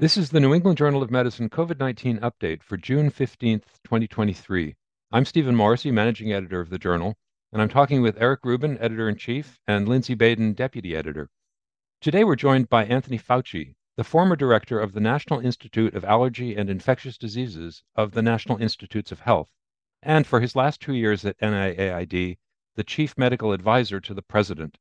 This is the New England Journal of Medicine COVID 19 update for June 15th, 2023. I'm Stephen Morrissey, managing editor of the journal, and I'm talking with Eric Rubin, editor in chief, and Lindsey Baden, deputy editor. Today we're joined by Anthony Fauci, the former director of the National Institute of Allergy and Infectious Diseases of the National Institutes of Health, and for his last two years at NIAID, the chief medical advisor to the president.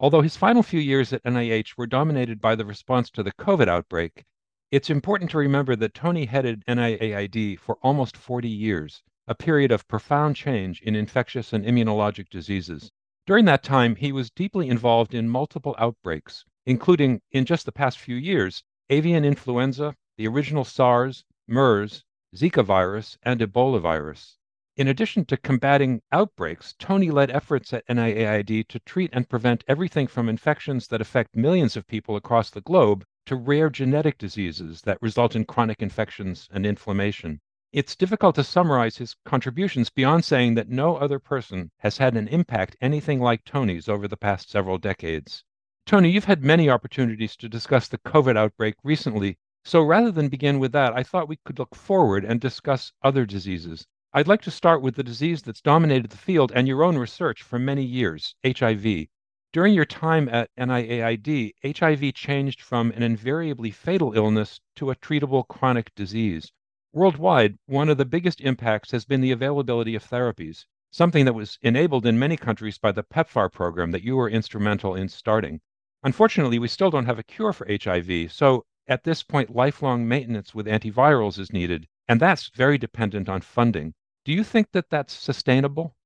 Although his final few years at NIH were dominated by the response to the COVID outbreak, it's important to remember that Tony headed NIAID for almost 40 years, a period of profound change in infectious and immunologic diseases. During that time, he was deeply involved in multiple outbreaks, including, in just the past few years, avian influenza, the original SARS, MERS, Zika virus, and Ebola virus. In addition to combating outbreaks, Tony led efforts at NIAID to treat and prevent everything from infections that affect millions of people across the globe to rare genetic diseases that result in chronic infections and inflammation. It's difficult to summarize his contributions beyond saying that no other person has had an impact anything like Tony's over the past several decades. Tony, you've had many opportunities to discuss the COVID outbreak recently, so rather than begin with that, I thought we could look forward and discuss other diseases. I'd like to start with the disease that's dominated the field and your own research for many years HIV. During your time at NIAID, HIV changed from an invariably fatal illness to a treatable chronic disease. Worldwide, one of the biggest impacts has been the availability of therapies, something that was enabled in many countries by the PEPFAR program that you were instrumental in starting. Unfortunately, we still don't have a cure for HIV, so at this point, lifelong maintenance with antivirals is needed, and that's very dependent on funding. Do you think that that's sustainable?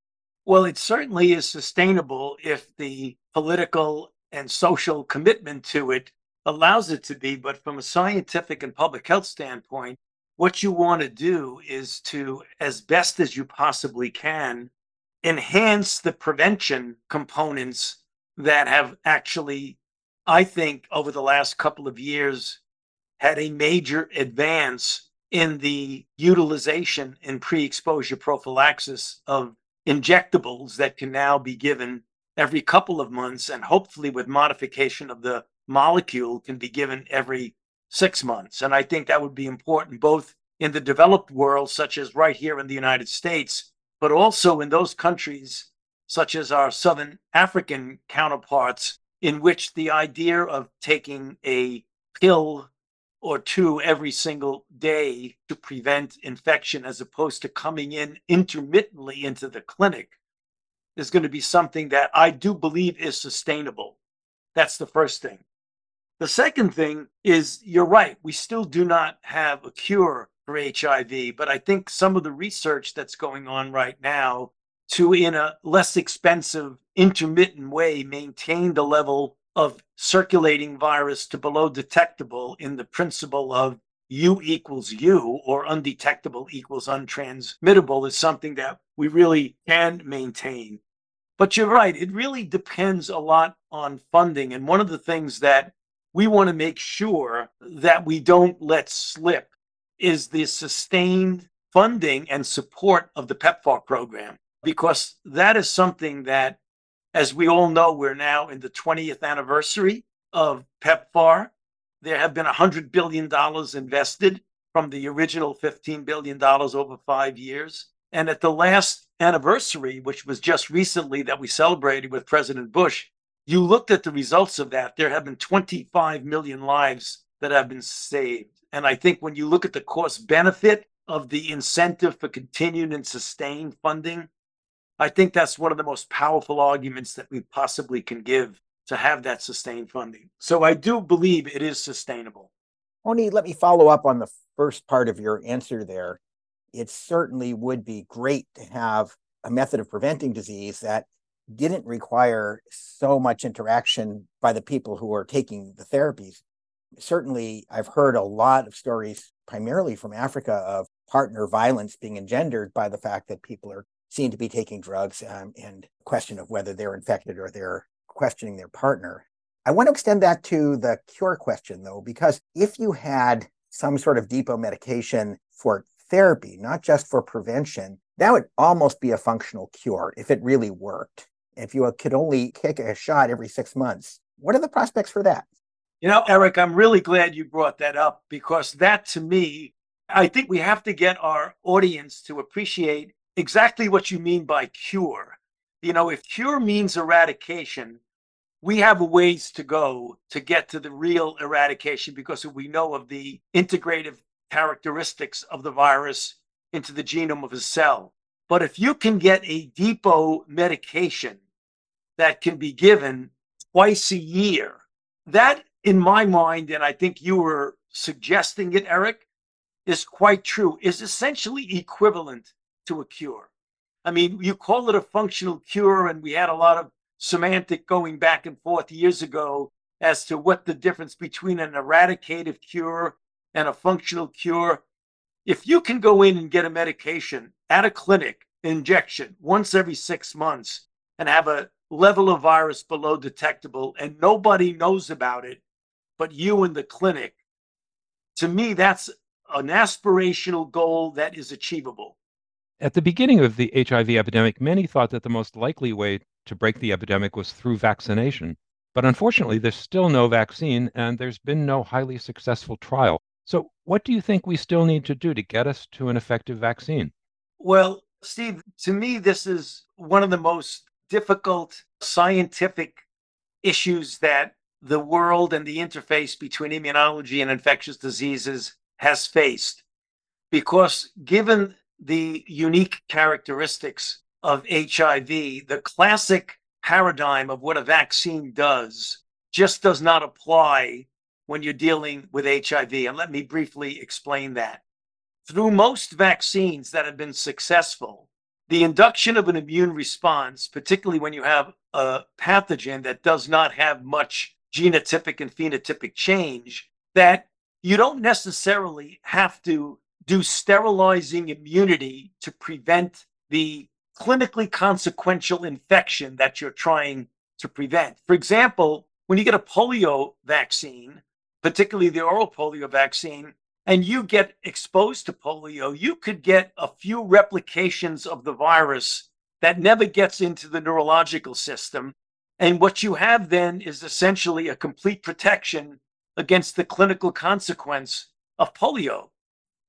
Well, it certainly is sustainable if the political and social commitment to it allows it to be. But from a scientific and public health standpoint, what you want to do is to, as best as you possibly can, enhance the prevention components that have actually, I think, over the last couple of years, had a major advance in the utilization and pre exposure prophylaxis of injectables that can now be given every couple of months and hopefully with modification of the molecule can be given every six months. And I think that would be important both in the developed world, such as right here in the United States, but also in those countries such as our Southern African counterparts, in which the idea of taking a pill or two every single day to prevent infection as opposed to coming in intermittently into the clinic is going to be something that I do believe is sustainable. That's the first thing. The second thing is you're right, we still do not have a cure for HIV, but I think some of the research that's going on right now to, in a less expensive, intermittent way, maintain the level of circulating virus to below detectable in the principle of U equals U or undetectable equals untransmittable is something that we really can maintain. But you're right, it really depends a lot on funding. And one of the things that we want to make sure that we don't let slip is the sustained funding and support of the PEPFAR program, because that is something that as we all know, we're now in the 20th anniversary of PEPFAR. There have been $100 billion invested from the original $15 billion over five years. And at the last anniversary, which was just recently that we celebrated with President Bush, you looked at the results of that. There have been 25 million lives that have been saved. And I think when you look at the cost benefit of the incentive for continued and sustained funding, I think that's one of the most powerful arguments that we possibly can give to have that sustained funding. So I do believe it is sustainable. Tony, let me follow up on the first part of your answer there. It certainly would be great to have a method of preventing disease that didn't require so much interaction by the people who are taking the therapies. Certainly, I've heard a lot of stories, primarily from Africa, of partner violence being engendered by the fact that people are seen to be taking drugs um, and question of whether they're infected or they're questioning their partner. I want to extend that to the cure question, though, because if you had some sort of depot medication for therapy, not just for prevention, that would almost be a functional cure if it really worked. If you could only kick a shot every six months, what are the prospects for that? You know, Eric, I'm really glad you brought that up because that to me, I think we have to get our audience to appreciate exactly what you mean by cure. You know, if cure means eradication, we have a ways to go to get to the real eradication because we know of the integrative characteristics of the virus into the genome of a cell. But if you can get a depot medication that can be given twice a year, that in my mind, and I think you were suggesting it, Eric, is quite true, is essentially equivalent to a cure. I mean, you call it a functional cure, and we had a lot of semantic going back and forth years ago as to what the difference between an eradicative cure and a functional cure. If you can go in and get a medication at a clinic, injection once every six months, and have a level of virus below detectable, and nobody knows about it but you in the clinic, to me, that's an aspirational goal that is achievable. At the beginning of the HIV epidemic, many thought that the most likely way to break the epidemic was through vaccination. But unfortunately, there's still no vaccine and there's been no highly successful trial. So, what do you think we still need to do to get us to an effective vaccine? Well, Steve, to me, this is one of the most difficult scientific issues that the world and the interface between immunology and infectious diseases has faced. Because given the unique characteristics of HIV, the classic paradigm of what a vaccine does just does not apply when you're dealing with HIV. And let me briefly explain that. Through most vaccines that have been successful, the induction of an immune response, particularly when you have a pathogen that does not have much genotypic and phenotypic change, that you don't necessarily have to do sterilizing immunity to prevent the clinically consequential infection that you're trying to prevent. For example, when you get a polio vaccine, particularly the oral polio vaccine, and you get exposed to polio, you could get a few replications of the virus that never gets into the neurological system. And what you have then is essentially a complete protection against the clinical consequence of polio.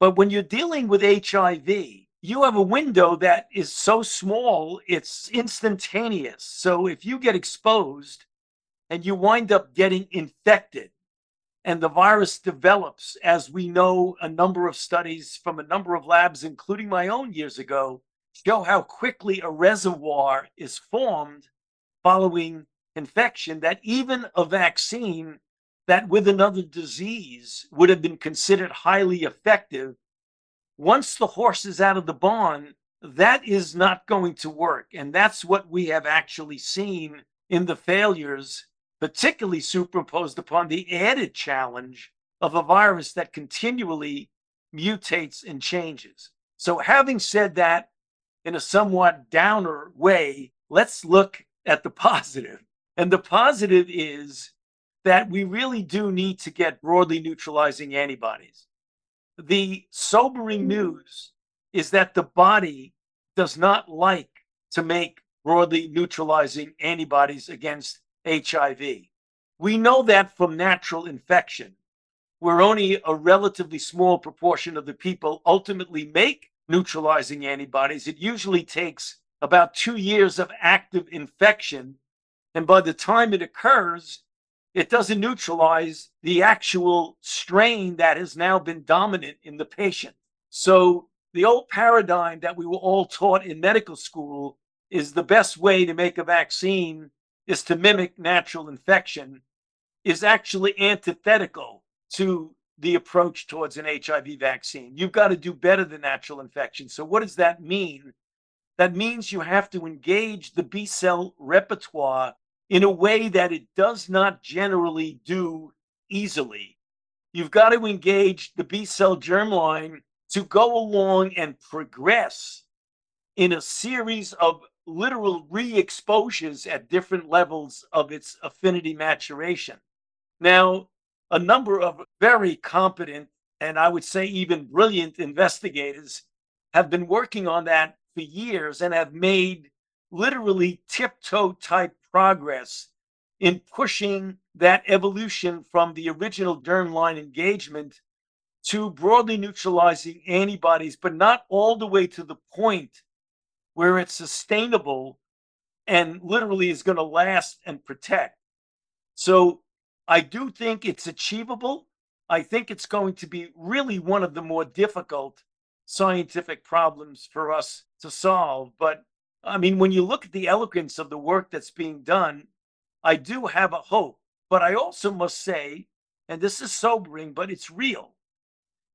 But when you're dealing with HIV, you have a window that is so small, it's instantaneous. So if you get exposed and you wind up getting infected, and the virus develops, as we know, a number of studies from a number of labs, including my own years ago, show how quickly a reservoir is formed following infection, that even a vaccine that with another disease would have been considered highly effective, once the horse is out of the barn, that is not going to work. And that's what we have actually seen in the failures, particularly superimposed upon the added challenge of a virus that continually mutates and changes. So, having said that in a somewhat downer way, let's look at the positive. And the positive is that we really do need to get broadly neutralizing antibodies. The sobering mm. news is that the body does not like to make broadly neutralizing antibodies against HIV. We know that from natural infection, where only a relatively small proportion of the people ultimately make neutralizing antibodies. It usually takes about two years of active infection. And by the time it occurs, it doesn't neutralize the actual strain that has now been dominant in the patient. So, the old paradigm that we were all taught in medical school is the best way to make a vaccine is to mimic natural infection, is actually antithetical to the approach towards an HIV vaccine. You've got to do better than natural infection. So, what does that mean? That means you have to engage the B cell repertoire in a way that it does not generally do easily. You've got to engage the B cell germline to go along and progress in a series of literal re exposures at different levels of its affinity maturation. Now, a number of very competent and I would say even brilliant investigators have been working on that for years and have made literally tiptoe type progress in pushing that evolution from the original germline engagement to broadly neutralizing antibodies, but not all the way to the point where it's sustainable and literally is going to last and protect. So I do think it's achievable. I think it's going to be really one of the more difficult scientific problems for us to solve. But I mean, when you look at the eloquence of the work that's being done, I do have a hope. But I also must say, and this is sobering, but it's real,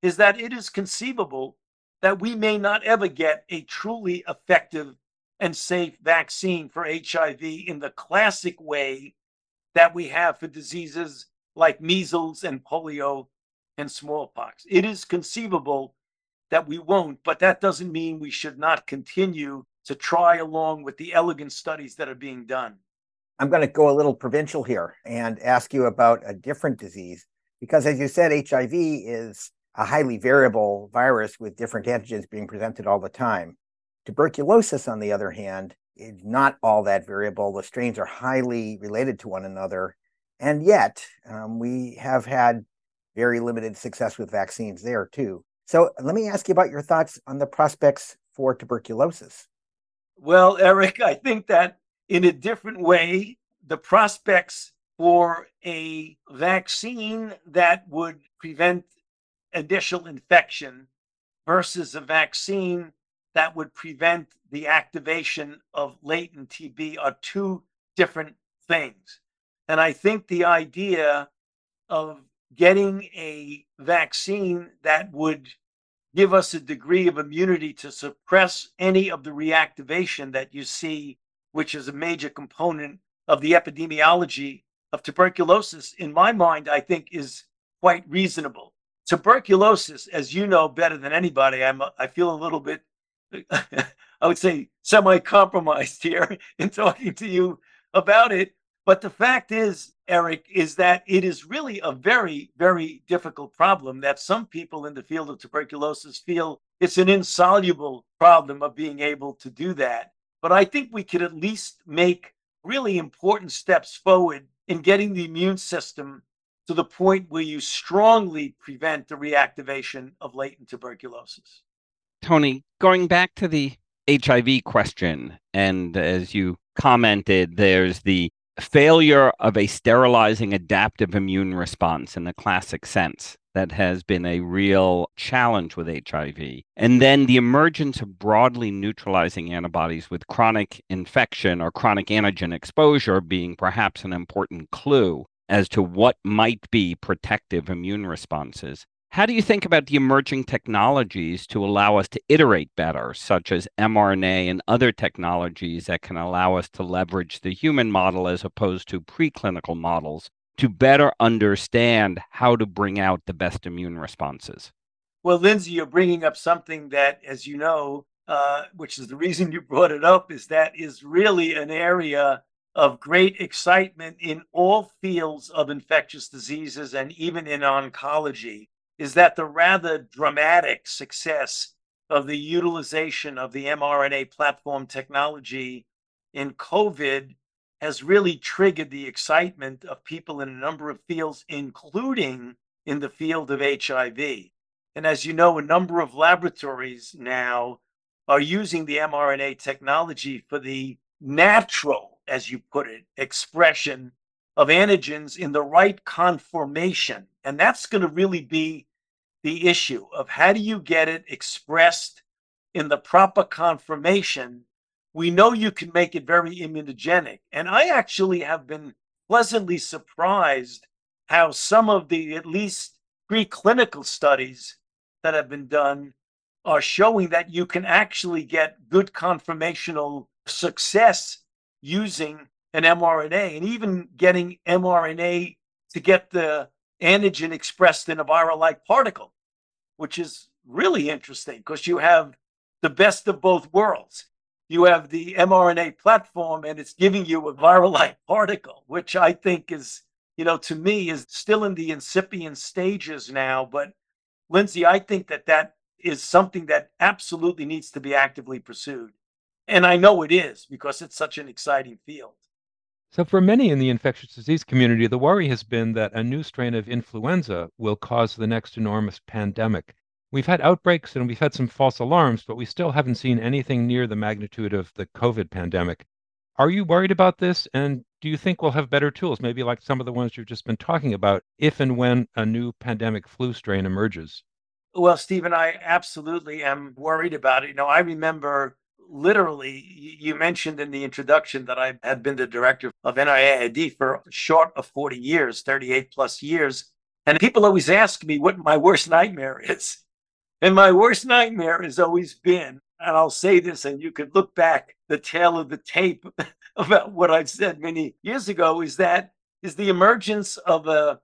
is that it is conceivable that we may not ever get a truly effective and safe vaccine for HIV in the classic way that we have for diseases like measles and polio and smallpox. It is conceivable that we won't, but that doesn't mean we should not continue to try along with the elegant studies that are being done. I'm going to go a little provincial here and ask you about a different disease because, as you said, HIV is a highly variable virus with different antigens being presented all the time. Tuberculosis, on the other hand, is not all that variable. The strains are highly related to one another. And yet, um, we have had very limited success with vaccines there too. So, let me ask you about your thoughts on the prospects for tuberculosis. Well, Eric, I think that in a different way, the prospects for a vaccine that would prevent initial infection versus a vaccine that would prevent the activation of latent TB are two different things. And I think the idea of getting a vaccine that would give us a degree of immunity to suppress any of the reactivation that you see, which is a major component of the epidemiology of tuberculosis, in my mind, I think is quite reasonable. Tuberculosis, as you know better than anybody, I'm I feel a little bit I would say semi compromised here in talking to you about it. But the fact is, Eric, is that it is really a very, very difficult problem that some people in the field of tuberculosis feel it's an insoluble problem of being able to do that. But I think we could at least make really important steps forward in getting the immune system to the point where you strongly prevent the reactivation of latent tuberculosis. Tony, going back to the HIV question, and as you commented, there's the failure of a sterilizing adaptive immune response in the classic sense that has been a real challenge with HIV. And then the emergence of broadly neutralizing antibodies with chronic infection or chronic antigen exposure being perhaps an important clue as to what might be protective immune responses. How do you think about the emerging technologies to allow us to iterate better, such as mRNA and other technologies that can allow us to leverage the human model as opposed to preclinical models to better understand how to bring out the best immune responses? Well, Lindsey, you're bringing up something that, as you know, uh, which is the reason you brought it up, is that is really an area of great excitement in all fields of infectious diseases and even in oncology is that the rather dramatic success of the utilization of the mRNA platform technology in COVID has really triggered the excitement of people in a number of fields, including in the field of HIV. And as you know, a number of laboratories now are using the mRNA technology for the natural, as you put it, expression of antigens in the right conformation. And that's going to really be the issue of how do you get it expressed in the proper conformation, we know you can make it very immunogenic. And I actually have been pleasantly surprised how some of the at least preclinical studies that have been done are showing that you can actually get good conformational success using an mRNA and even getting mRNA to get the antigen expressed in a viral like particle, which is really interesting because you have the best of both worlds. You have the mRNA platform and it's giving you a viral like particle, which I think is, you know, to me is still in the incipient stages now. But Lindsey, I think that that is something that absolutely needs to be actively pursued. And I know it is because it's such an exciting field. So, for many in the infectious disease community, the worry has been that a new strain of influenza will cause the next enormous pandemic. We've had outbreaks and we've had some false alarms, but we still haven't seen anything near the magnitude of the COVID pandemic. Are you worried about this? And do you think we'll have better tools, maybe like some of the ones you've just been talking about, if and when a new pandemic flu strain emerges? Well, Stephen, I absolutely am worried about it. You know, I remember literally, you mentioned in the introduction that I had been the director of NIAID for short of 40 years, 38 plus years. And people always ask me what my worst nightmare is. And my worst nightmare has always been, and I'll say this, and you could look back the tail of the tape about what I've said many years ago, is that is the emergence of a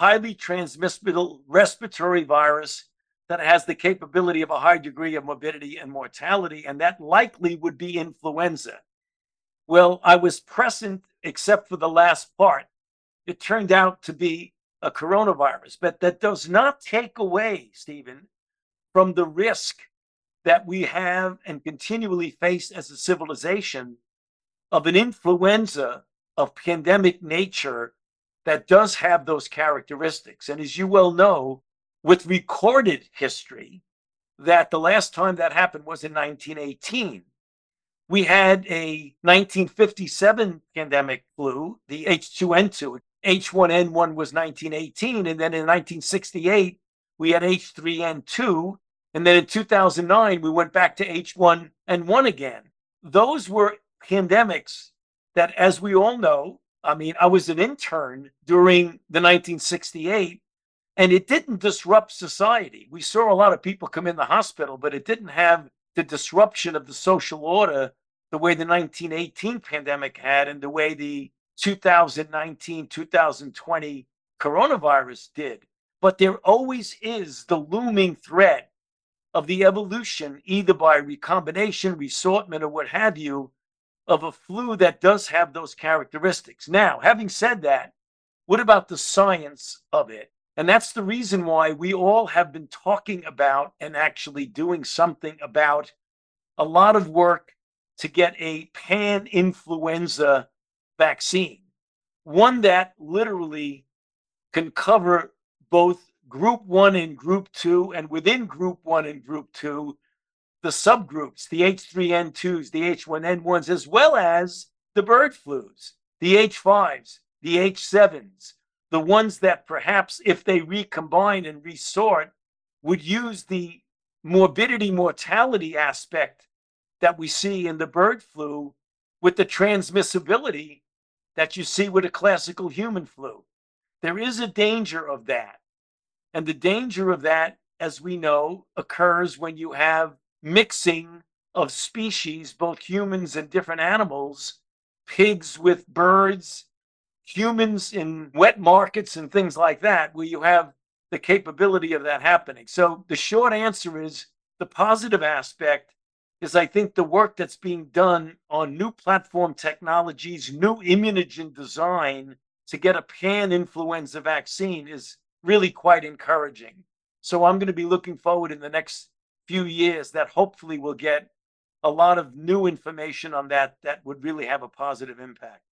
highly transmissible respiratory virus that has the capability of a high degree of morbidity and mortality, and that likely would be influenza. Well, I was present except for the last part. It turned out to be a coronavirus, but that does not take away, Stephen, from the risk that we have and continually face as a civilization of an influenza of pandemic nature that does have those characteristics. And as you well know, with recorded history that the last time that happened was in 1918. We had a 1957 pandemic flu, the H2N2. H1N1 was 1918. And then in 1968, we had H3N2. And then in 2009, we went back to H1N1 again. Those were pandemics that, as we all know, I mean, I was an intern during the 1968 and it didn't disrupt society. We saw a lot of people come in the hospital, but it didn't have the disruption of the social order the way the 1918 pandemic had and the way the 2019 2020 coronavirus did. But there always is the looming threat of the evolution, either by recombination, reassortment, or what have you, of a flu that does have those characteristics. Now, having said that, what about the science of it? And that's the reason why we all have been talking about and actually doing something about a lot of work to get a pan influenza vaccine, one that literally can cover both group one and group two, and within group one and group two, the subgroups, the H3N2s, the H1N1s, as well as the bird flus, the H5s, the H7s, the ones that perhaps if they recombine and resort would use the morbidity mortality aspect that we see in the bird flu with the transmissibility that you see with a classical human flu. There is a danger of that. And the danger of that, as we know, occurs when you have mixing of species, both humans and different animals, pigs with birds, humans in wet markets and things like that, where you have the capability of that happening. So the short answer is the positive aspect is I think the work that's being done on new platform technologies, new immunogen design to get a pan influenza vaccine is really quite encouraging. So I'm going to be looking forward in the next few years that hopefully we'll get a lot of new information on that that would really have a positive impact.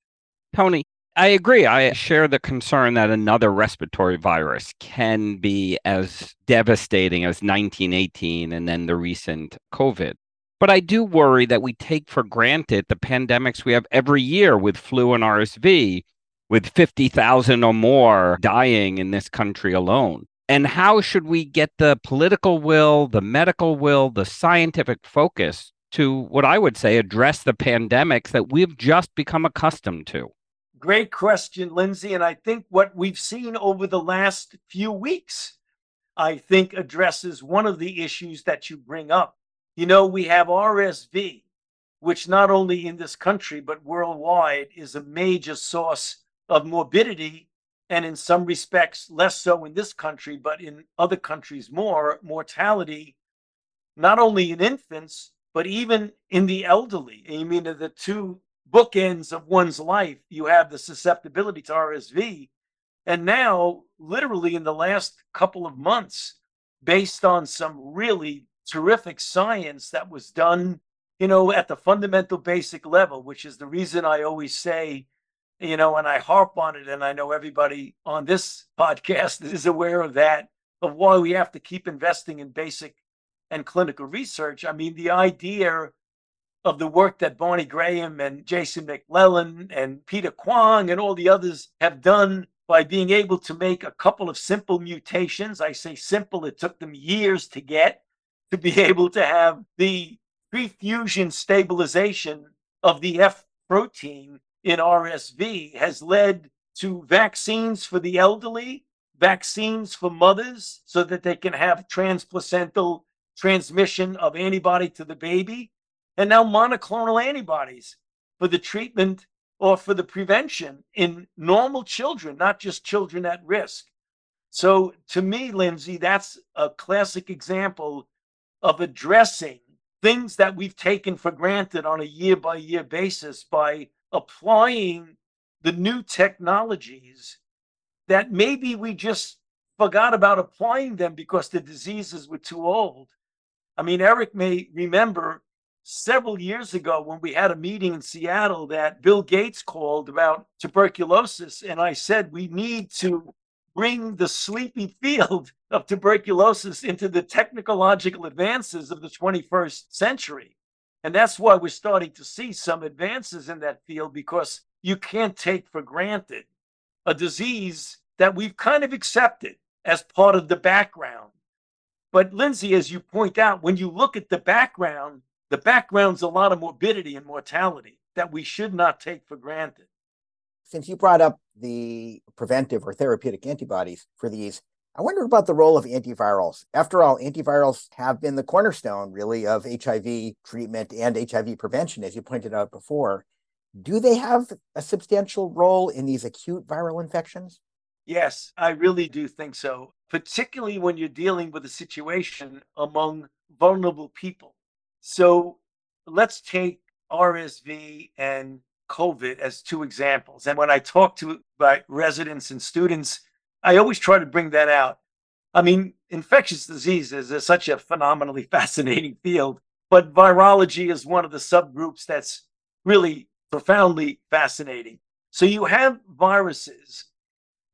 Tony, I agree. I share the concern that another respiratory virus can be as devastating as 1918 and then the recent COVID. But I do worry that we take for granted the pandemics we have every year with flu and RSV, with 50,000 or more dying in this country alone. And how should we get the political will, the medical will, the scientific focus to what I would say address the pandemics that we've just become accustomed to? Great question, Lindsey. And I think what we've seen over the last few weeks, I think addresses one of the issues that you bring up. You know, we have RSV, which not only in this country, but worldwide is a major source of morbidity. And in some respects, less so in this country, but in other countries more mortality, not only in infants, but even in the elderly. I mean, the two bookends of one's life, you have the susceptibility to RSV. And now, literally in the last couple of months, based on some really terrific science that was done, you know, at the fundamental basic level, which is the reason I always say you know, and I harp on it, and I know everybody on this podcast is aware of that, of why we have to keep investing in basic and clinical research. I mean, the idea of the work that Barney Graham and Jason McLellan and Peter Kwong and all the others have done by being able to make a couple of simple mutations. I say simple, it took them years to get to be able to have the pre-fusion stabilization of the F protein in RSV has led to vaccines for the elderly, vaccines for mothers so that they can have transplacental transmission of antibody to the baby, and now monoclonal antibodies for the treatment or for the prevention in normal children, not just children at risk. So, to me, Lindsey, that's a classic example of addressing things that we've taken for granted on a year by year basis by applying the new technologies that maybe we just forgot about applying them because the diseases were too old. I mean, Eric may remember several years ago when we had a meeting in Seattle that Bill Gates called about tuberculosis. And I said, we need to bring the sleepy field of tuberculosis into the technological advances of the 21st century. And that's why we're starting to see some advances in that field because you can't take for granted a disease that we've kind of accepted as part of the background. But Lindsey, as you point out, when you look at the background, the background's a lot of morbidity and mortality that we should not take for granted. Since you brought up the preventive or therapeutic antibodies for these, I wonder about the role of antivirals. After all, antivirals have been the cornerstone, really, of HIV treatment and HIV prevention, as you pointed out before. Do they have a substantial role in these acute viral infections? Yes, I really do think so, particularly when you're dealing with a situation among vulnerable people. So let's take RSV and COVID as two examples. And when I talk to my residents and students, I always try to bring that out. I mean, infectious diseases is such a phenomenally fascinating field, but virology is one of the subgroups that's really profoundly fascinating. So you have viruses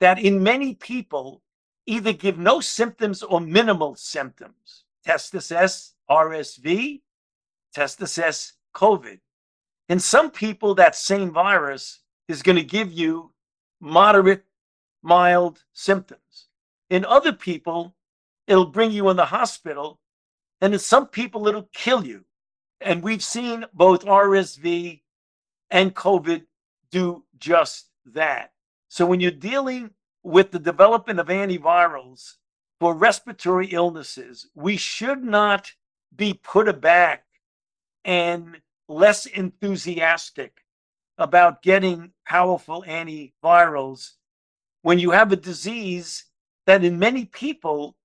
that in many people either give no symptoms or minimal symptoms. Testis S, RSV, Testis S COVID. In some people, that same virus is going to give you moderate, mild symptoms. In other people, it'll bring you in the hospital. And in some people, it'll kill you. And we've seen both RSV and COVID do just that. So when you're dealing with the development of antivirals for respiratory illnesses, we should not be put aback and less enthusiastic about getting powerful antivirals. When you have a disease that in many people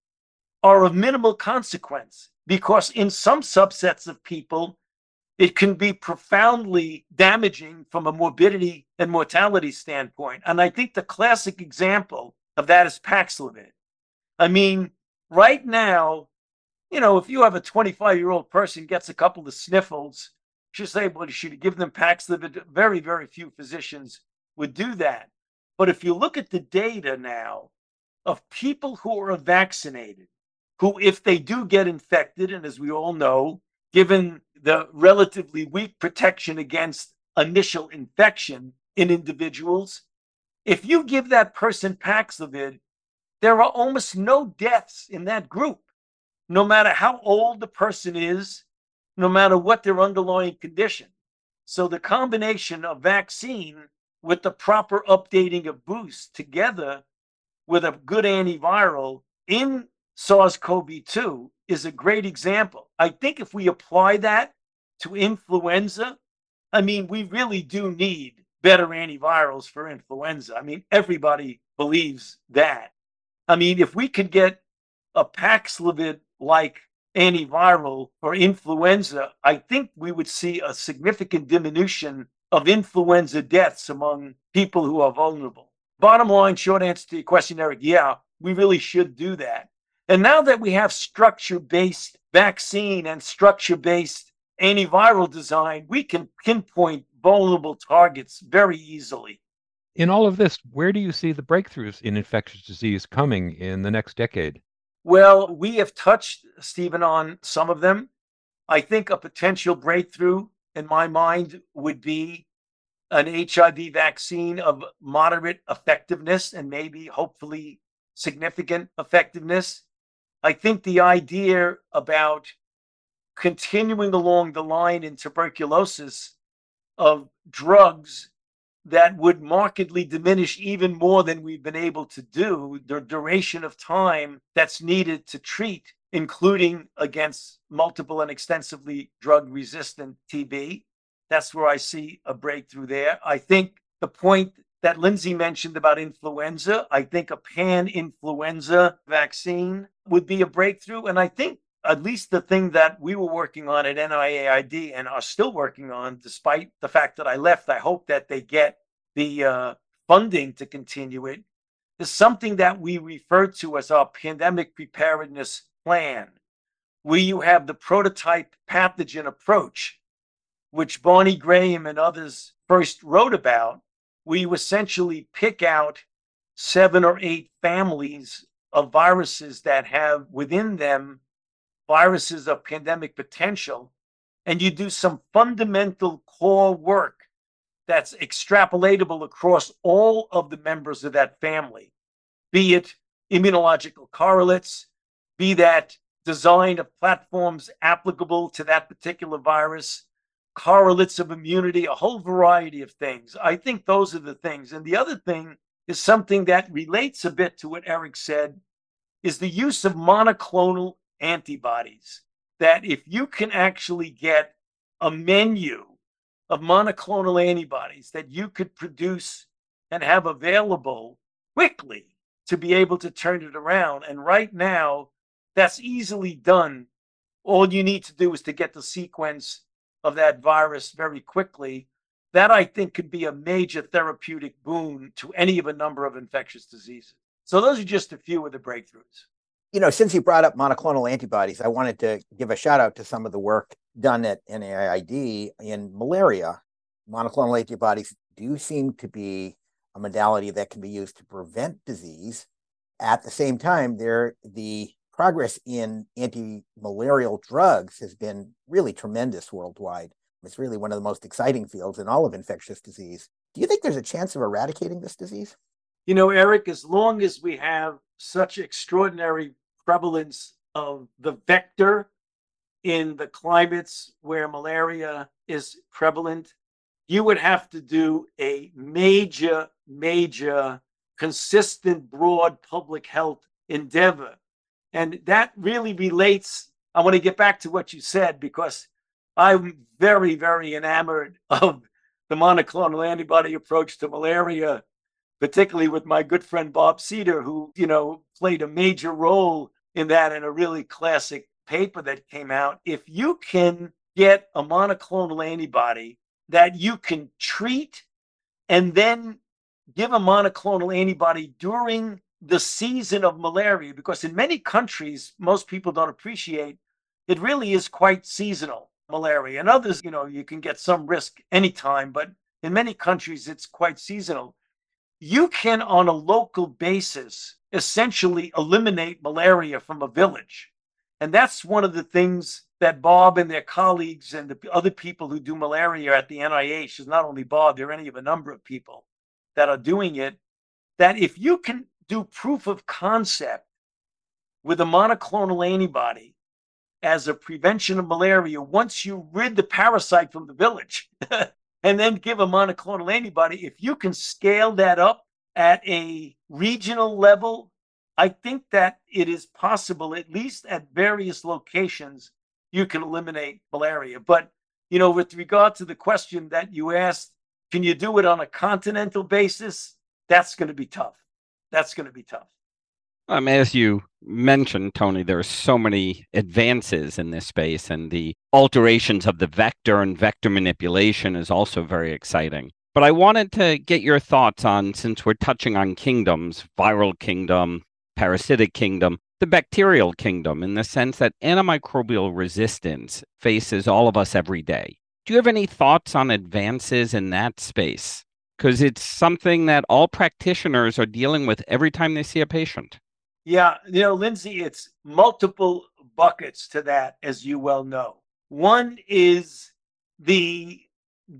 are of minimal consequence because in some subsets of people it can be profoundly damaging from a morbidity and mortality standpoint. And i think the classic example of that is paxlovid. I mean right now you know, if you have a 25 year old person gets a couple of sniffles, well, you should give them Paxlovid. Very, very few physicians would do that. But if you look at the data now of people who are vaccinated, who, if they do get infected, and as we all know, given the relatively weak protection against initial infection in individuals, if you give that person Paxlovid, there are almost no deaths in that group no matter how old the person is, no matter what their underlying condition. So the combination of vaccine with the proper updating of boost together with a good antiviral in SARS CoV 2 is a great example. I think if we apply that to influenza, I mean, we really do need better antivirals for influenza. I mean, everybody believes that. I mean, if we could get a Paxlovid like antiviral for influenza, I think we would see a significant diminution of influenza deaths among people who are vulnerable. Bottom line, short answer to your question, Eric, yeah, we really should do that. And now that we have structure based vaccine and structure based antiviral design, we can pinpoint vulnerable targets very easily. In all of this, where do you see the breakthroughs in infectious disease coming in the next decade? Well, we have touched, Stephen, on some of them. I think a potential breakthrough in my mind would be an HIV vaccine of moderate effectiveness and maybe hopefully significant effectiveness. I think the idea about continuing along the line in tuberculosis of drugs that would markedly diminish even more than we've been able to do the duration of time that's needed to treat, including against multiple and extensively drug resistant TB. That's where I see a breakthrough there. I think the point that Lindsey mentioned about influenza, I think a pan influenza vaccine would be a breakthrough. And I think at least the thing that we were working on at NIAID and are still working on, despite the fact that I left, I hope that they get the uh, funding to continue it, is something that we refer to as our pandemic preparedness plan, where you have the prototype pathogen approach which Barney Graham and others first wrote about, where you essentially pick out seven or eight families of viruses that have within them viruses of pandemic potential, and you do some fundamental core work that's extrapolatable across all of the members of that family, be it immunological correlates, be that design of platforms applicable to that particular virus, correlates of immunity, a whole variety of things. I think those are the things. And the other thing is something that relates a bit to what Eric said is the use of monoclonal antibodies. That if you can actually get a menu of monoclonal antibodies that you could produce and have available quickly to be able to turn it around. And right now, that's easily done. All you need to do is to get the sequence of that virus very quickly, that I think could be a major therapeutic boon to any of a number of infectious diseases. So those are just a few of the breakthroughs. You know, since you brought up monoclonal antibodies, I wanted to give a shout out to some of the work done at NIAID in malaria. Monoclonal antibodies do seem to be a modality that can be used to prevent disease. At the same time, they're the progress in anti-malarial drugs has been really tremendous worldwide. It's really one of the most exciting fields in all of infectious disease. Do you think there's a chance of eradicating this disease? You know, Eric, as long as we have such extraordinary prevalence of the vector in the climates where malaria is prevalent, you would have to do a major, major, consistent, broad public health endeavor and that really relates. I want to get back to what you said because I'm very, very enamored of the monoclonal antibody approach to malaria, particularly with my good friend Bob Seder, who, you know, played a major role in that in a really classic paper that came out. If you can get a monoclonal antibody that you can treat and then give a monoclonal antibody during the season of malaria because in many countries most people don't appreciate it really is quite seasonal malaria and others you know you can get some risk anytime but in many countries it's quite seasonal you can on a local basis essentially eliminate malaria from a village. And that's one of the things that bob and their colleagues and the other people who do malaria at the nih is not only bob there are any of a number of people that are doing it that if you can do proof of concept with a monoclonal antibody as a prevention of malaria once you rid the parasite from the village and then give a monoclonal antibody. If you can scale that up at a regional level i think that it is possible at least at various locations you can eliminate malaria. But you know with regard to the question that you asked can you do it on a continental basis? That's going to be tough. That's going to be tough. Um, as you mentioned, Tony, there are so many advances in this space, and the alterations of the vector and vector manipulation is also very exciting. But I wanted to get your thoughts on, since we're touching on kingdoms, viral kingdom, parasitic kingdom, the bacterial kingdom, in the sense that antimicrobial resistance faces all of us every day. Do you have any thoughts on advances in that space? because it's something that all practitioners are dealing with every time they see a patient. Yeah, you know, Lindsey, it's multiple buckets to that, as you well know. One is the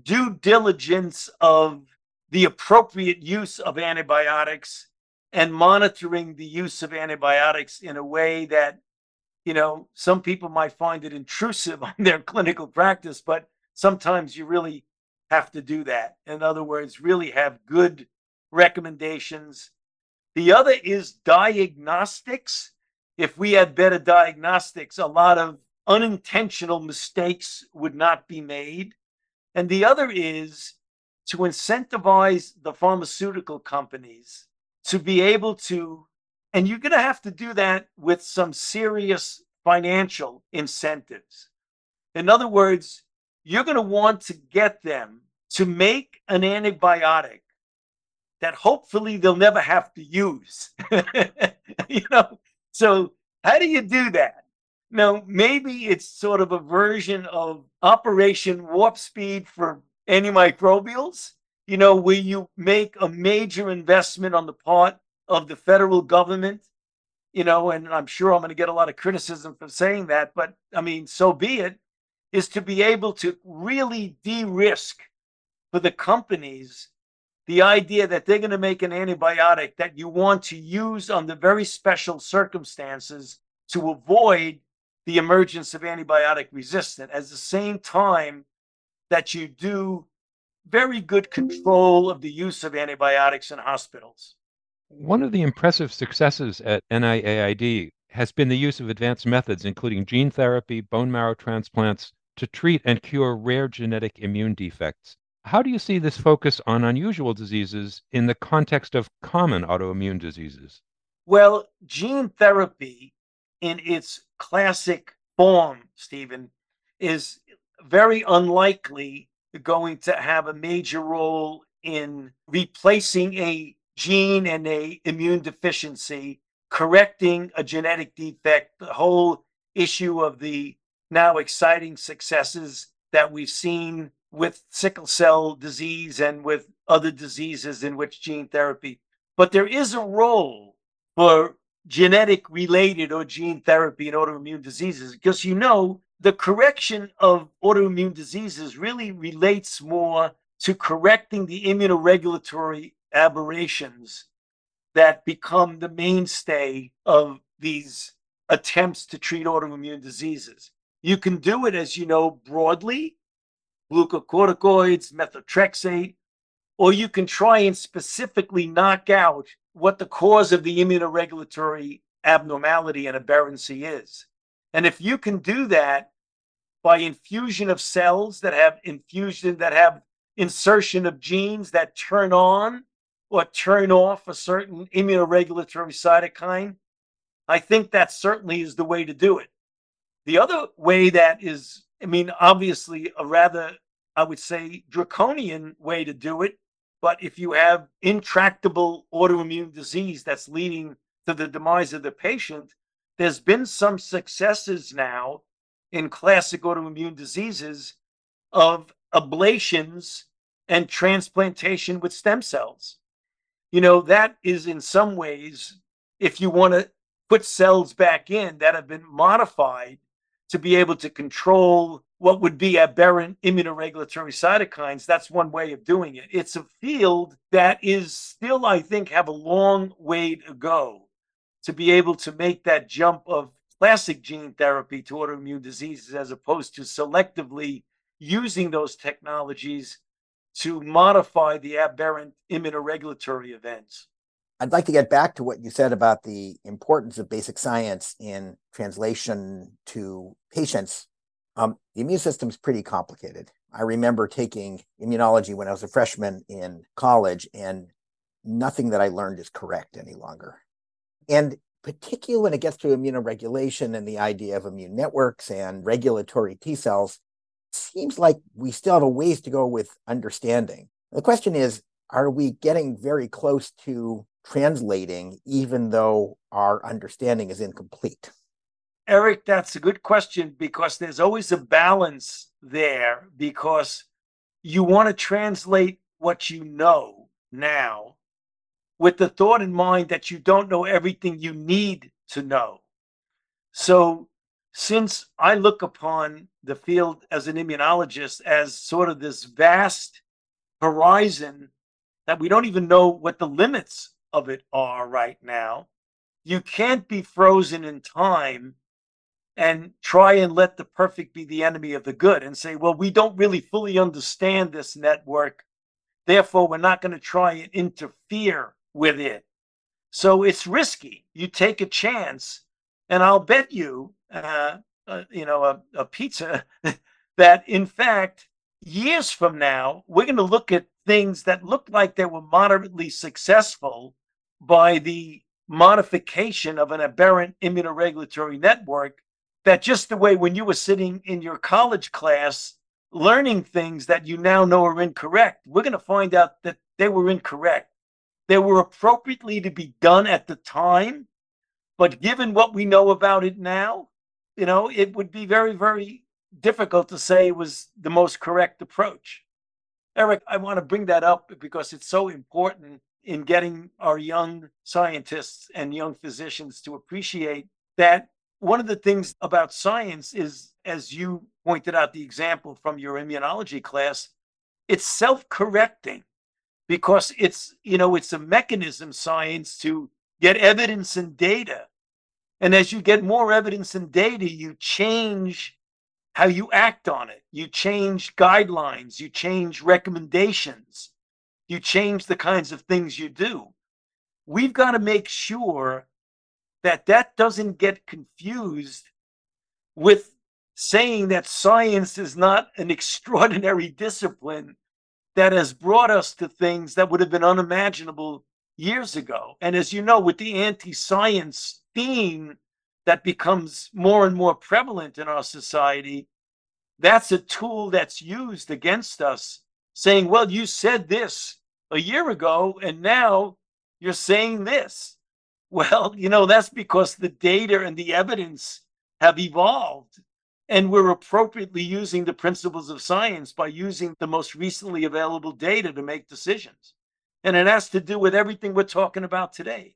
due diligence of the appropriate use of antibiotics and monitoring the use of antibiotics in a way that, you know, some people might find it intrusive on their clinical practice, but sometimes you really have to do that. In other words, really have good recommendations. The other is diagnostics. If we had better diagnostics, a lot of unintentional mistakes would not be made. And the other is to incentivize the pharmaceutical companies to be able to, and you're going to have to do that with some serious financial incentives. In other words, you're going to want to get them to make an antibiotic that hopefully they'll never have to use. you know, so how do you do that? Now, maybe it's sort of a version of Operation Warp Speed for antimicrobials, you know, where you make a major investment on the part of the federal government, you know, and I'm sure I'm going to get a lot of criticism for saying that, but I mean, so be it, is to be able to really de risk for the companies the idea that they're going to make an antibiotic that you want to use under very special circumstances to avoid the emergence of antibiotic resistance at the same time that you do very good control of the use of antibiotics in hospitals. One of the impressive successes at NIAID has been the use of advanced methods, including gene therapy, bone marrow transplants, to treat and cure rare genetic immune defects. How do you see this focus on unusual diseases in the context of common autoimmune diseases? Well, gene therapy in its classic form, Stephen, is very unlikely going to have a major role in replacing a gene and a immune deficiency, correcting a genetic defect, the whole issue of the now exciting successes that we've seen with sickle cell disease and with other diseases in which gene therapy. But there is a role for genetic related or gene therapy in autoimmune diseases because you know the correction of autoimmune diseases really relates more to correcting the immunoregulatory aberrations that become the mainstay of these attempts to treat autoimmune diseases. You can do it, as you know, broadly glucocorticoids, methotrexate, or you can try and specifically knock out what the cause of the immunoregulatory abnormality and aberrancy is. And if you can do that by infusion of cells that have infusion, that have insertion of genes that turn on or turn off a certain immunoregulatory cytokine, I think that certainly is the way to do it. The other way that is I mean, obviously, a rather, I would say, draconian way to do it. But if you have intractable autoimmune disease that's leading to the demise of the patient, there's been some successes now in classic autoimmune diseases of ablations and transplantation with stem cells. You know, that is in some ways, if you want to put cells back in that have been modified to be able to control what would be aberrant immunoregulatory cytokines. That's one way of doing it. It's a field that is still, I think, have a long way to go to be able to make that jump of classic gene therapy to autoimmune diseases as opposed to selectively using those technologies to modify the aberrant immunoregulatory events. I'd like to get back to what you said about the importance of basic science in translation to patients. Um, the immune system is pretty complicated. I remember taking immunology when I was a freshman in college, and nothing that I learned is correct any longer. And particularly when it gets to immunoregulation and the idea of immune networks and regulatory T cells, seems like we still have a ways to go with understanding. The question is, are we getting very close to translating, even though our understanding is incomplete? Eric, that's a good question because there's always a balance there because you want to translate what you know now with the thought in mind that you don't know everything you need to know. So, since I look upon the field as an immunologist as sort of this vast horizon that we don't even know what the limits of it are right now, you can't be frozen in time and try and let the perfect be the enemy of the good and say, well, we don't really fully understand this network. Therefore, we're not going to try and interfere with it. So it's risky. You take a chance, and I'll bet you, uh, uh, you know, a, a pizza that in fact, years from now, we're going to look at things that look like they were moderately successful by the modification of an aberrant immunoregulatory network. That just the way when you were sitting in your college class learning things that you now know are incorrect, we're going to find out that they were incorrect. They were appropriately to be done at the time, but given what we know about it now, you know, it would be very, very difficult to say it was the most correct approach. Eric, I want to bring that up because it's so important in getting our young scientists and young physicians to appreciate that one of the things about science is, as you pointed out the example from your immunology class, it's self correcting because it's you know it's a mechanism science to get evidence and data. And as you get more evidence and data you change how you act on it. You change guidelines. You change recommendations you change the kinds of things you do we've got to make sure that that doesn't get confused with saying that science is not an extraordinary discipline that has brought us to things that would have been unimaginable years ago. And as you know, with the anti science theme that becomes more and more prevalent in our society, that's a tool that's used against us, saying, well, you said this a year ago, and now you're saying this. Well, you know, that's because the data and the evidence have evolved and we're appropriately using the principles of science by using the most recently available data to make decisions. And it has to do with everything we're talking about today.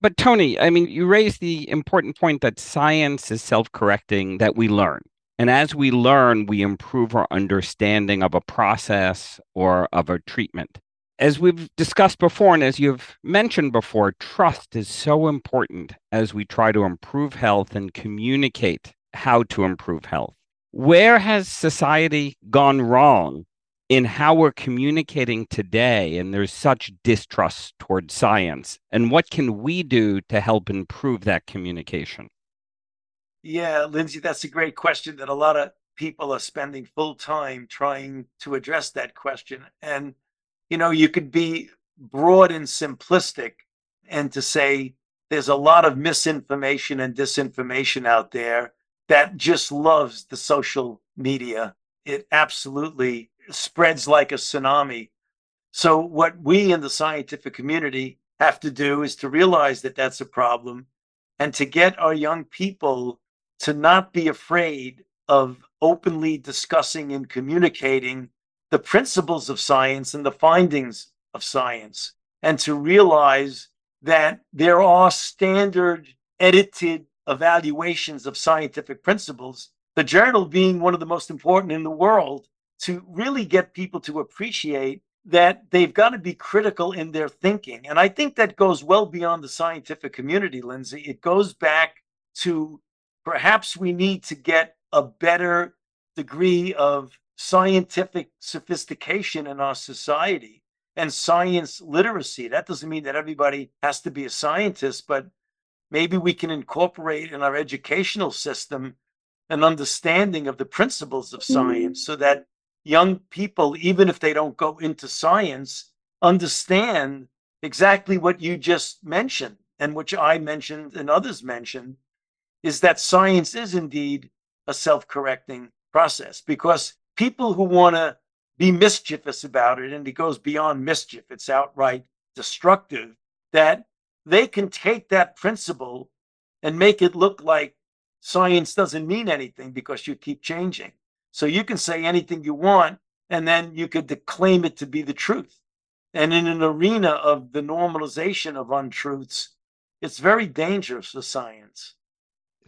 But Tony, I mean, you raised the important point that science is self correcting, that we learn. And as we learn, we improve our understanding of a process or of a treatment. As we've discussed before, and as you've mentioned before, trust is so important as we try to improve health and communicate how to improve health. Where has society gone wrong in how we're communicating today? And there's such distrust towards science. And what can we do to help improve that communication? Yeah, Lindsey, that's a great question that a lot of people are spending full time trying to address that question. And, you know, you could be broad and simplistic and to say there's a lot of misinformation and disinformation out there that just loves the social media. It absolutely spreads like a tsunami. So, what we in the scientific community have to do is to realize that that's a problem and to get our young people to not be afraid of openly discussing and communicating the principles of science and the findings of science, and to realize that there are standard edited evaluations of scientific principles, the journal being one of the most important in the world, to really get people to appreciate that they've got to be critical in their thinking. And I think that goes well beyond the scientific community, Lindsey. It goes back to perhaps we need to get a better degree of scientific sophistication in our society and science literacy. That doesn't mean that everybody has to be a scientist, but maybe we can incorporate in our educational system an understanding of the principles of science so that young people, even if they don't go into science, understand exactly what you just mentioned and which I mentioned and others mentioned is that science is indeed a self correcting process because people who want to be mischievous about it, and it goes beyond mischief, it's outright destructive, that they can take that principle and make it look like science doesn't mean anything because you keep changing. So you can say anything you want and then you could claim it to be the truth. And in an arena of the normalization of untruths, it's very dangerous for science.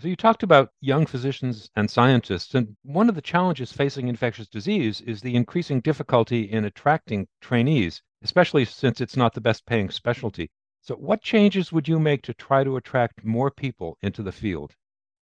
So you talked about young physicians and scientists, and one of the challenges facing infectious disease is the increasing difficulty in attracting trainees, especially since it's not the best paying specialty. So what changes would you make to try to attract more people into the field?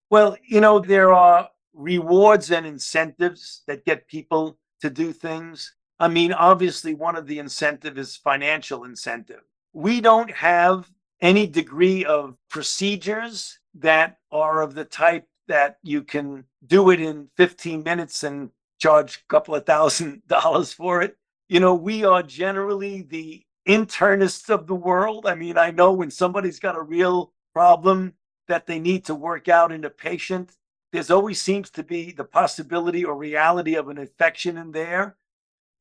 Well, you know, there are rewards and incentives that get people to do things. I mean, obviously, one of the incentive is financial incentive. We don't have any degree of procedures that are of the type that you can do it in 15 minutes and charge a couple of thousand dollars for it. You know, we are generally the internists of the world. I mean, I know when somebody's got a real problem that they need to work out in a patient, there's always seems to be the possibility or reality of an infection in there.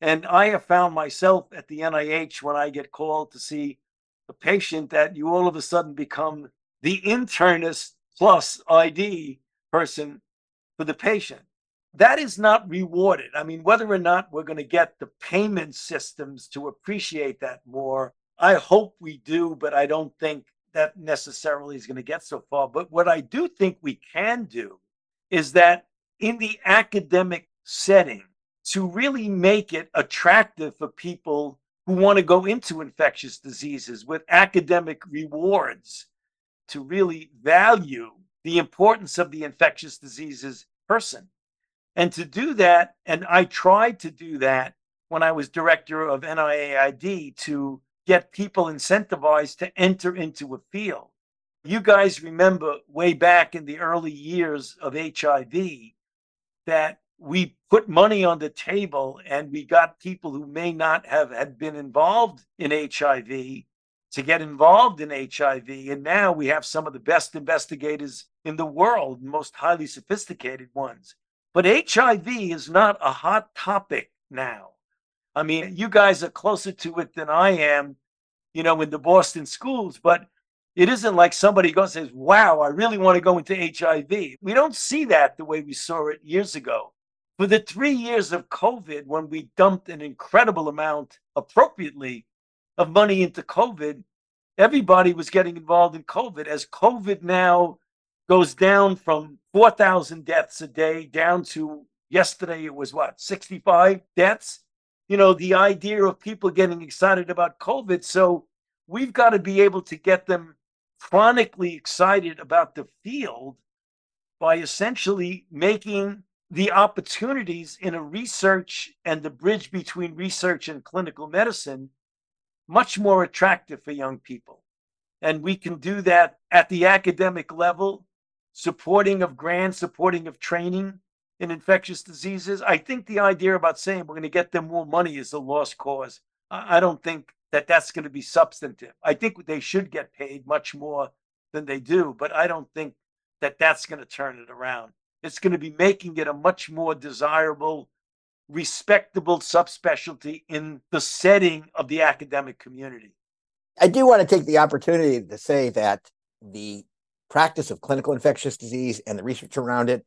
And I have found myself at the NIH when I get called to see a patient that you all of a sudden become the internist plus ID person for the patient. That is not rewarded. I mean, whether or not we're going to get the payment systems to appreciate that more, I hope we do, but I don't think that necessarily is going to get so far. But what I do think we can do is that in the academic setting, to really make it attractive for people who want to go into infectious diseases with academic rewards to really value the importance of the infectious diseases person. And to do that, and I tried to do that when I was director of NIAID to get people incentivized to enter into a field. You guys remember way back in the early years of HIV that we put money on the table and we got people who may not have had been involved in HIV to get involved in HIV. And now we have some of the best investigators in the world, most highly sophisticated ones. But HIV is not a hot topic now. I mean, you guys are closer to it than I am, you know, in the Boston schools, but it isn't like somebody goes and says, wow, I really want to go into HIV. We don't see that the way we saw it years ago. For the three years of COVID, when we dumped an incredible amount appropriately of money into COVID, everybody was getting involved in COVID. As COVID now goes down from 4,000 deaths a day down to yesterday, it was what, 65 deaths? You know, the idea of people getting excited about COVID. So we've got to be able to get them chronically excited about the field by essentially making the opportunities in a research and the bridge between research and clinical medicine much more attractive for young people. And we can do that at the academic level, supporting of grants, supporting of training in infectious diseases. I think the idea about saying we're going to get them more money is a lost cause. I don't think that that's going to be substantive. I think they should get paid much more than they do, but I don't think that that's going to turn it around. It's going to be making it a much more desirable, respectable subspecialty in the setting of the academic community. I do want to take the opportunity to say that the practice of clinical infectious disease and the research around it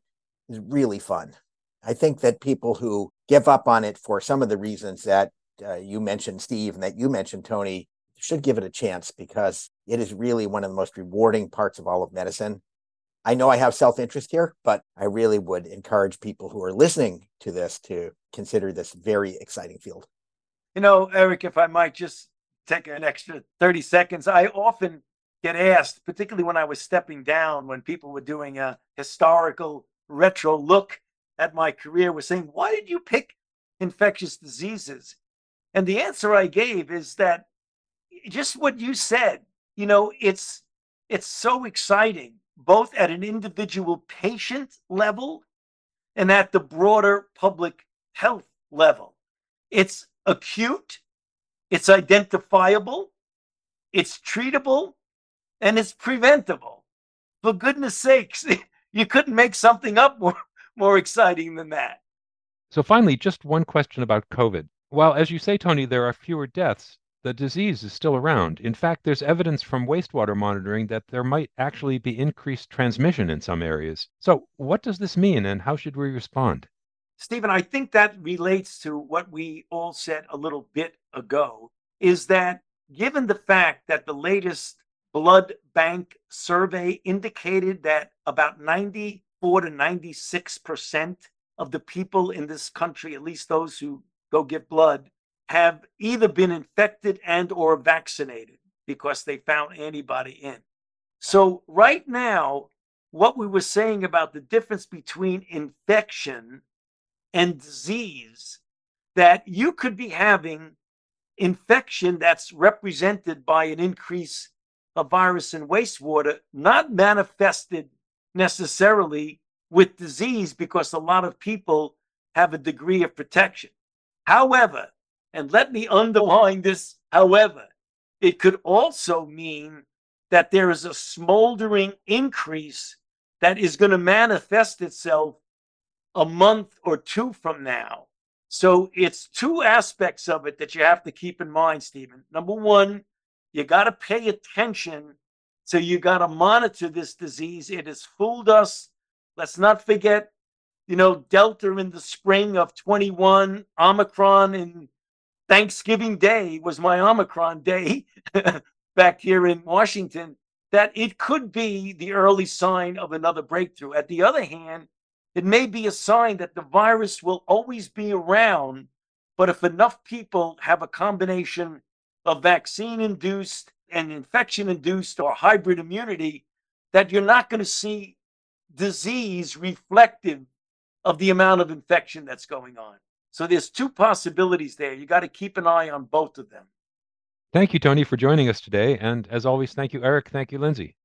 is really fun. I think that people who give up on it for some of the reasons that uh, you mentioned, Steve, and that you mentioned, Tony, should give it a chance because it is really one of the most rewarding parts of all of medicine. I know I have self interest here, but I really would encourage people who are listening to this to consider this very exciting field. You know, Eric, if I might just take an extra 30 seconds, I often get asked, particularly when I was stepping down, when people were doing a historical retro look at my career, was saying, Why did you pick infectious diseases? And the answer I gave is that just what you said, you know, it's it's so exciting both at an individual patient level and at the broader public health level. It's acute, it's identifiable, it's treatable, and it's preventable. For goodness sakes, you couldn't make something up more, more exciting than that. So, finally, just one question about COVID. While, as you say, Tony, there are fewer deaths, the disease is still around. In fact, there's evidence from wastewater monitoring that there might actually be increased transmission in some areas. So, what does this mean and how should we respond? Stephen, I think that relates to what we all said a little bit ago is that given the fact that the latest blood bank survey indicated that about 94 to 96% of the people in this country, at least those who go give blood, have either been infected and or vaccinated because they found antibody in. So right now, what we were saying about the difference between infection and disease, that you could be having infection that's represented by an increase of virus in wastewater, not manifested necessarily with disease because a lot of people have a degree of protection. However, and let me underline this, however, it could also mean that there is a smoldering increase that is going to manifest itself a month or two from now. So it's two aspects of it that you have to keep in mind, Stephen. Number one, you got to pay attention. So you got to monitor this disease. It has fooled us. Let's not forget, you know, Delta in the spring of 21, Omicron in Thanksgiving Day was my Omicron day back here in Washington, that it could be the early sign of another breakthrough. At the other hand, it may be a sign that the virus will always be around, but if enough people have a combination of vaccine induced and infection induced or hybrid immunity, that you're not going to see disease reflective of the amount of infection that's going on. So there's two possibilities there. You got to keep an eye on both of them. Thank you, Tony, for joining us today. And as always, thank you, Eric. Thank you, Lindsey.